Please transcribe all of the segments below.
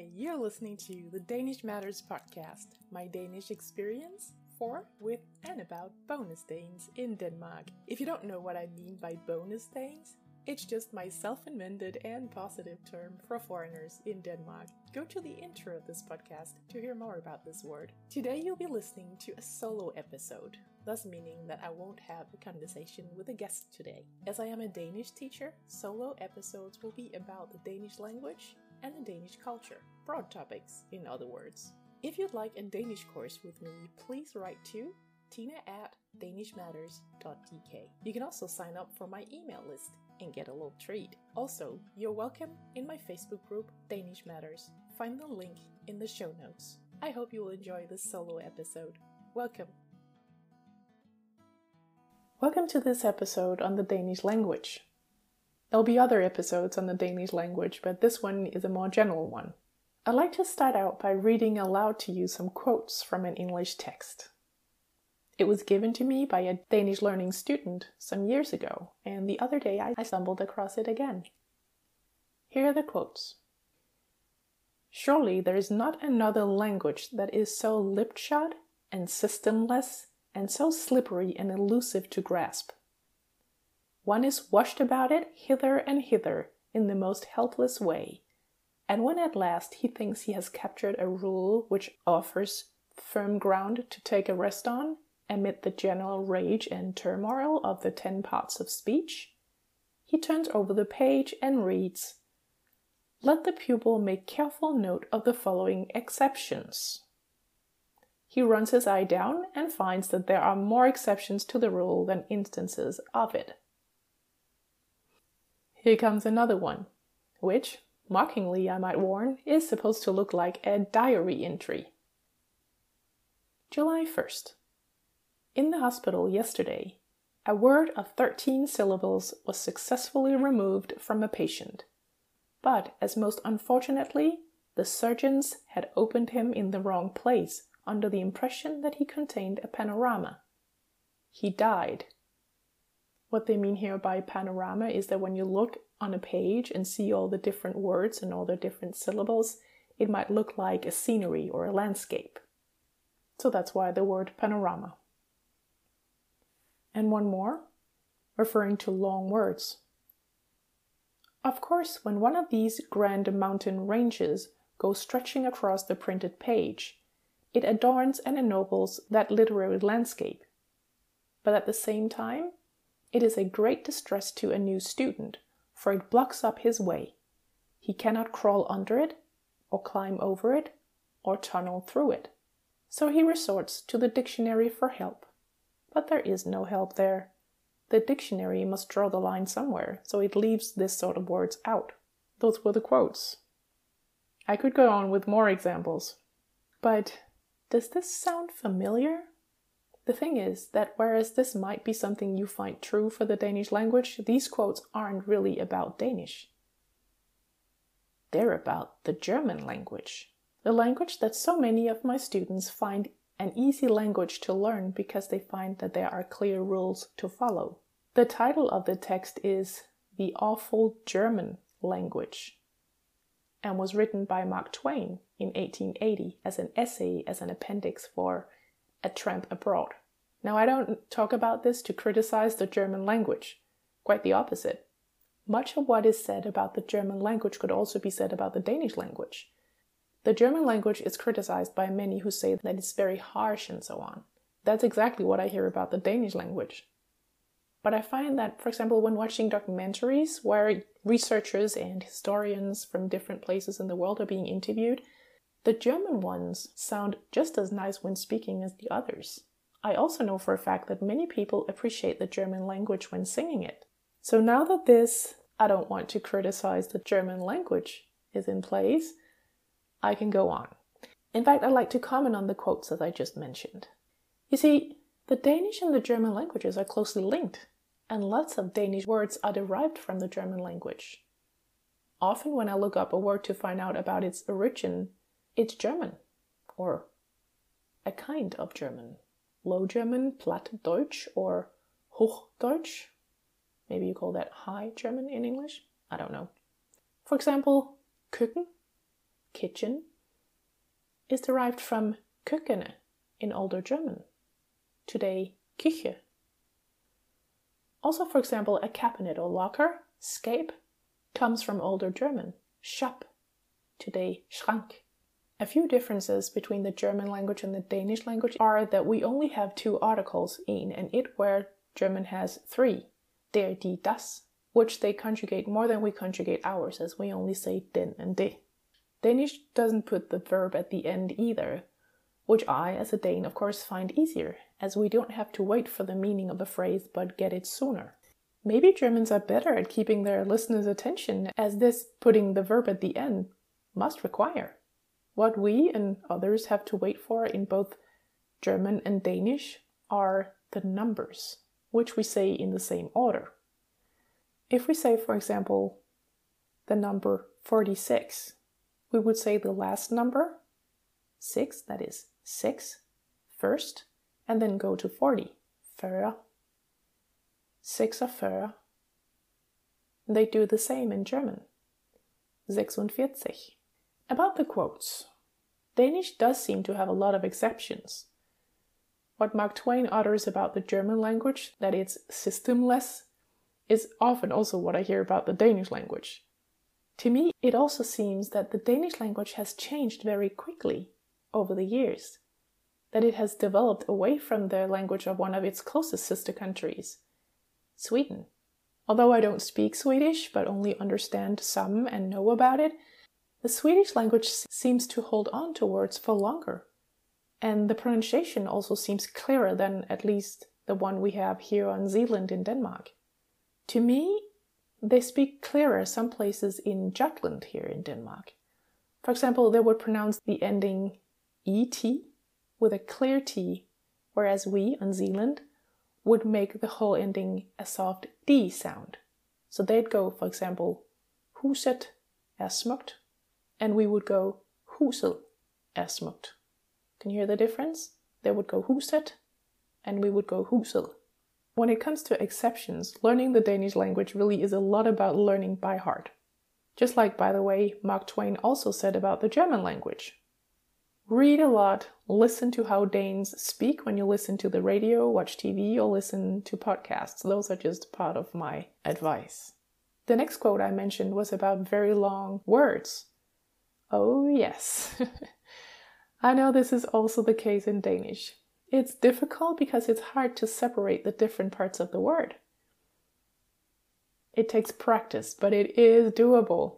You're listening to the Danish Matters podcast, my Danish experience for, with, and about bonus Danes in Denmark. If you don't know what I mean by bonus Danes, it's just my self invented and positive term for foreigners in Denmark. Go to the intro of this podcast to hear more about this word. Today, you'll be listening to a solo episode, thus meaning that I won't have a conversation with a guest today. As I am a Danish teacher, solo episodes will be about the Danish language and the Danish culture. Broad topics, in other words. If you'd like a Danish course with me, please write to tina at danishmatters.dk. You can also sign up for my email list and get a little treat. Also, you're welcome in my Facebook group, Danish Matters. Find the link in the show notes. I hope you will enjoy this solo episode. Welcome. Welcome to this episode on the Danish language. There'll be other episodes on the Danish language, but this one is a more general one. I'd like to start out by reading aloud to you some quotes from an English text. It was given to me by a Danish learning student some years ago, and the other day I stumbled across it again. Here are the quotes Surely there is not another language that is so lip shod and systemless and so slippery and elusive to grasp. One is washed about it hither and hither in the most helpless way, and when at last he thinks he has captured a rule which offers firm ground to take a rest on, amid the general rage and turmoil of the ten parts of speech, he turns over the page and reads Let the pupil make careful note of the following exceptions. He runs his eye down and finds that there are more exceptions to the rule than instances of it. Here comes another one, which, mockingly I might warn, is supposed to look like a diary entry. July 1st. In the hospital yesterday, a word of 13 syllables was successfully removed from a patient. But, as most unfortunately, the surgeons had opened him in the wrong place under the impression that he contained a panorama. He died what they mean here by panorama is that when you look on a page and see all the different words and all the different syllables, it might look like a scenery or a landscape. So that's why the word panorama. And one more, referring to long words. Of course, when one of these grand mountain ranges goes stretching across the printed page, it adorns and ennobles that literary landscape. But at the same time, it is a great distress to a new student, for it blocks up his way. He cannot crawl under it, or climb over it, or tunnel through it. So he resorts to the dictionary for help. But there is no help there. The dictionary must draw the line somewhere, so it leaves this sort of words out. Those were the quotes. I could go on with more examples. But does this sound familiar? The thing is that whereas this might be something you find true for the Danish language, these quotes aren't really about Danish. They're about the German language. The language that so many of my students find an easy language to learn because they find that there are clear rules to follow. The title of the text is The Awful German Language and was written by Mark Twain in 1880 as an essay as an appendix for a tramp abroad. Now, I don't talk about this to criticize the German language, quite the opposite. Much of what is said about the German language could also be said about the Danish language. The German language is criticized by many who say that it's very harsh and so on. That's exactly what I hear about the Danish language. But I find that, for example, when watching documentaries where researchers and historians from different places in the world are being interviewed, the German ones sound just as nice when speaking as the others. I also know for a fact that many people appreciate the German language when singing it. So now that this, I don't want to criticize the German language, is in place, I can go on. In fact, I'd like to comment on the quotes that I just mentioned. You see, the Danish and the German languages are closely linked, and lots of Danish words are derived from the German language. Often, when I look up a word to find out about its origin, it's German, or a kind of German. Low German, Plattdeutsch, or Hochdeutsch. Maybe you call that High German in English. I don't know. For example, køkken, kitchen, is derived from Kökene in Older German, today Küche. Also, for example, a cabinet or locker, Skab, comes from Older German, Shop, today Schrank. A few differences between the German language and the Danish language are that we only have two articles, in and it, where German has three, der, die, das, which they conjugate more than we conjugate ours, as we only say den and de. Danish doesn't put the verb at the end either, which I, as a Dane, of course find easier, as we don't have to wait for the meaning of a phrase but get it sooner. Maybe Germans are better at keeping their listeners' attention, as this putting the verb at the end must require. What we and others have to wait for in both German and Danish are the numbers, which we say in the same order. If we say, for example, the number 46, we would say the last number, 6, that is 6, first, and then go to 40, 40. 46. They do the same in German. 46. About the quotes. Danish does seem to have a lot of exceptions. What Mark Twain utters about the German language, that it's systemless, is often also what I hear about the Danish language. To me, it also seems that the Danish language has changed very quickly over the years, that it has developed away from the language of one of its closest sister countries, Sweden. Although I don't speak Swedish but only understand some and know about it, the Swedish language seems to hold on to words for longer. And the pronunciation also seems clearer than at least the one we have here on Zealand in Denmark. To me, they speak clearer some places in Jutland here in Denmark. For example, they would pronounce the ending et with a clear t, whereas we on Zealand would make the whole ending a soft d sound. So they'd go, for example, huset er smukt, and we would go husel er. Can you hear the difference? They would go huset, and we would go husel. When it comes to exceptions, learning the Danish language really is a lot about learning by heart. Just like, by the way, Mark Twain also said about the German language. Read a lot, listen to how Danes speak when you listen to the radio, watch TV, or listen to podcasts. Those are just part of my advice. The next quote I mentioned was about very long words. Oh, yes. I know this is also the case in Danish. It's difficult because it's hard to separate the different parts of the word. It takes practice, but it is doable.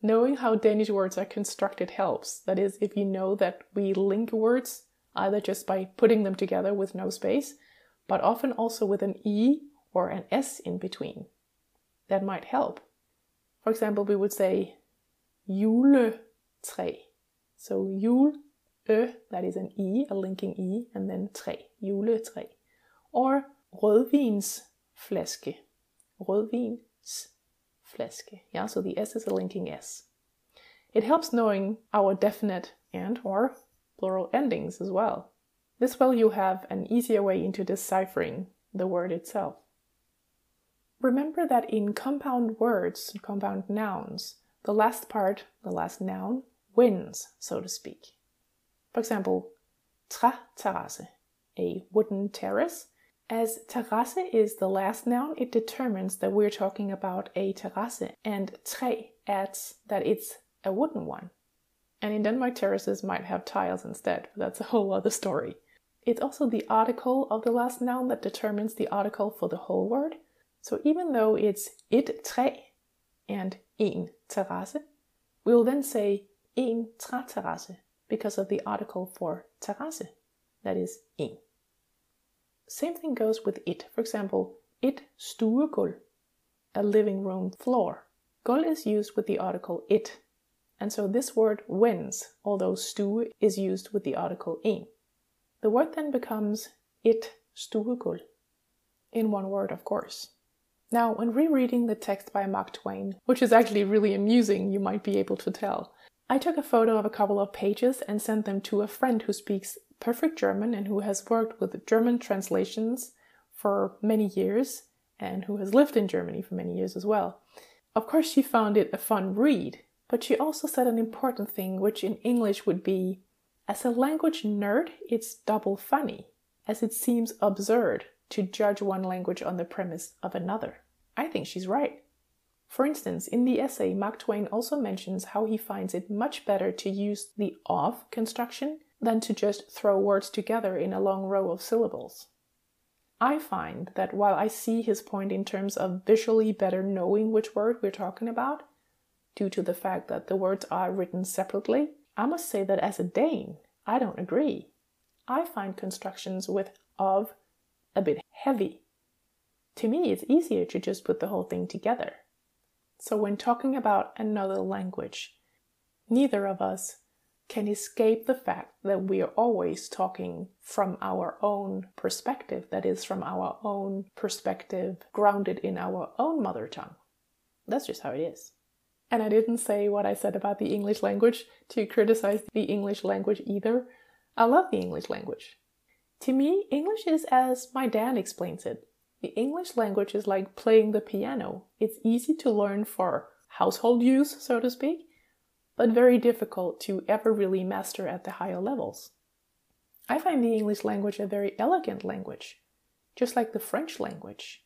Knowing how Danish words are constructed helps. That is, if you know that we link words either just by putting them together with no space, but often also with an E or an S in between. That might help. For example, we would say juletræ. So jul Ø, that is an E, a linking E, and then træ, juletræ. Or rødvinsflaske, rødvinsflaske. Yeah, so the S is a linking S. It helps knowing our definite and or plural endings as well. This way you have an easier way into deciphering the word itself. Remember that in compound words, compound nouns, the last part, the last noun, wins, so to speak. For example, træterrasse, a wooden terrace. As terrasse is the last noun, it determines that we're talking about a terrasse, and træ adds that it's a wooden one. And in Denmark, terraces might have tiles instead, but that's a whole other story. It's also the article of the last noun that determines the article for the whole word. So even though it's et træ and en terrasse, we'll then say en træterrasse because of the article for terrasse, that is en. Same thing goes with it. For example, it stuegulv, a living room floor. Gulv is used with the article it, and so this word wins, although stue is used with the article en. The word then becomes it stuegulv, in one word, of course. Now, when rereading the text by Mark Twain, which is actually really amusing, you might be able to tell, I took a photo of a couple of pages and sent them to a friend who speaks perfect German and who has worked with German translations for many years and who has lived in Germany for many years as well. Of course, she found it a fun read, But she also said an important thing, which in English would be as a language nerd, it's double funny, as it seems absurd to judge one language on the premise of another. I think she's right. For instance, in the essay, Mark Twain also mentions how he finds it much better to use the of construction than to just throw words together in a long row of syllables. I find that while I see his point in terms of visually better knowing which word we're talking about, due to the fact that the words are written separately, I must say that as a Dane, I don't agree. I find constructions with of a bit heavy. To me, it's easier to just put the whole thing together. So, when talking about another language, neither of us can escape the fact that we are always talking from our own perspective, that is, from our own perspective grounded in our own mother tongue. That's just how it is. And I didn't say what I said about the English language to criticize the English language either. I love the English language. To me, English is as my dad explains it. The English language is like playing the piano. It's easy to learn for household use, so to speak, but very difficult to ever really master at the higher levels. I find the English language a very elegant language, just like the French language.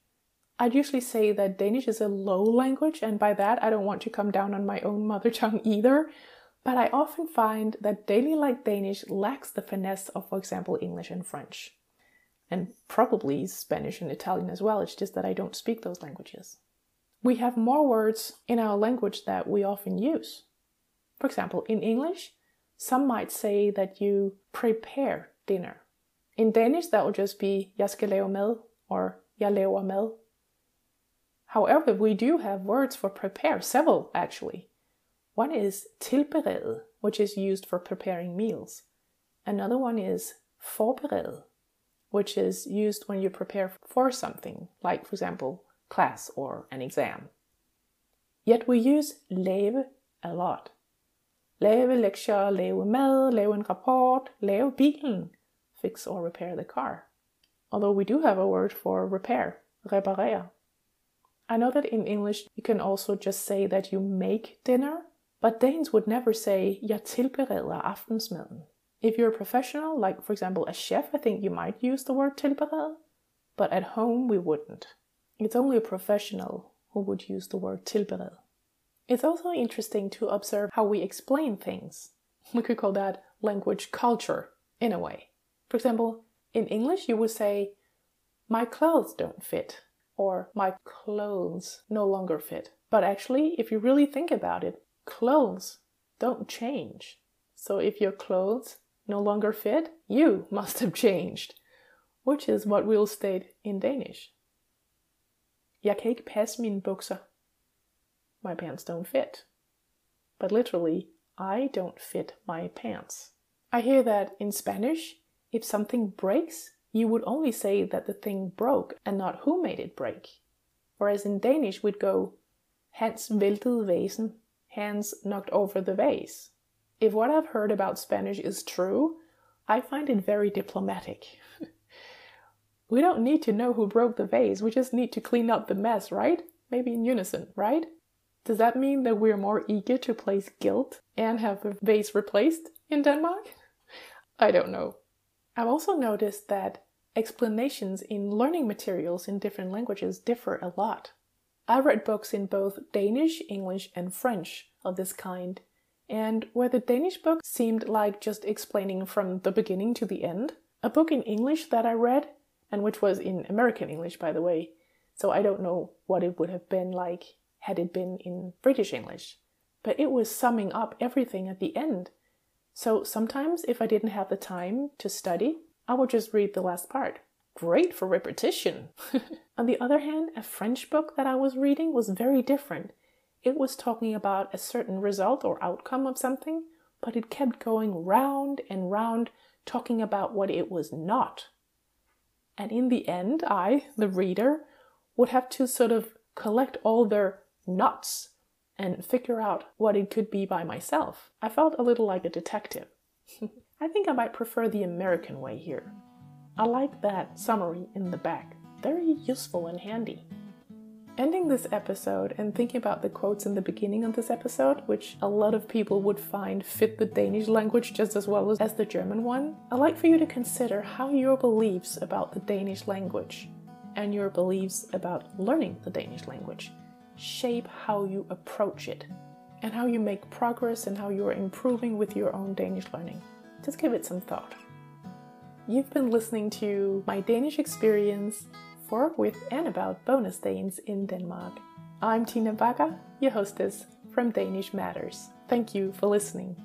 I'd usually say that Danish is a low language, and by that I don't want to come down on my own mother tongue either, but I often find that daily like Danish lacks the finesse of, for example, English and French. And probably Spanish and Italian as well, it's just that I don't speak those languages. We have more words in our language that we often use. For example, in English, some might say that you prepare dinner. In Danish, that would just be jeg skal or jeg laver. However, we do have words for prepare, several actually. One is tilberede, which is used for preparing meals. Another one is forberede, which is used when you prepare for something, like, for example, class or an exam. Yet we use lave a lot. Lave lektier, lave mad, lave en rapport, lave bilen, fix or repair the car. Although we do have a word for repair, reparere. I know that in English you can also just say that you make dinner, but Danes would never say jeg tilbereder aftensmaden. If you're a professional, like for example a chef, I think you might use the word tilberede, but at home we wouldn't. It's only a professional who would use the word tilberede. It's also interesting to observe how we explain things. We could call that language culture in a way. For example, in English you would say, my clothes don't fit or my clothes no longer fit. But actually, if you really think about it, clothes don't change. So if your clothes no longer fit, you must have changed, which is what we'll state in Danish. Jeg kan ikke passe mine bukser. My pants don't fit. But literally, I don't fit my pants. I hear that in Spanish, if something breaks, you would only say that the thing broke and not who made it break. Whereas in Danish we'd go, Hans væltede vasen, Hans knocked over the vase. If what I've heard about Spanish is true, I find it very diplomatic. we don't need to know who broke the vase, we just need to clean up the mess, right? Maybe in unison, right? Does that mean that we're more eager to place guilt and have the vase replaced in Denmark? I don't know. I've also noticed that explanations in learning materials in different languages differ a lot. I've read books in both Danish, English, and French of this kind, and where the Danish book seemed like just explaining from the beginning to the end, a book in English that I read, and which was in American English, by the way, so I don't know what it would have been like had it been in British English, but it was summing up everything at the end so sometimes, if I didn't have the time to study, I would just read the last part. Great for repetition! On the other hand, a French book that I was reading was very different. It was talking about a certain result or outcome of something, but it kept going round and round, talking about what it was not. And in the end, I, the reader, would have to sort of collect all their nots and figure out what it could be by myself. I felt a little like a detective. I think I might prefer the American way here. I like that summary in the back, very useful and handy. Ending this episode and thinking about the quotes in the beginning of this episode, which a lot of people would find fit the Danish language just as well as, the German one, I'd like for you to consider how your beliefs about the Danish language and your beliefs about learning the Danish language shape how you approach it and how you make progress and how you are improving with your own Danish learning. Just give it some thought. You've been listening to my Danish experience for, with, and about bonus Danes in Denmark. I'm Tina Bakker, your hostess from Danish Matters. Thank you for listening.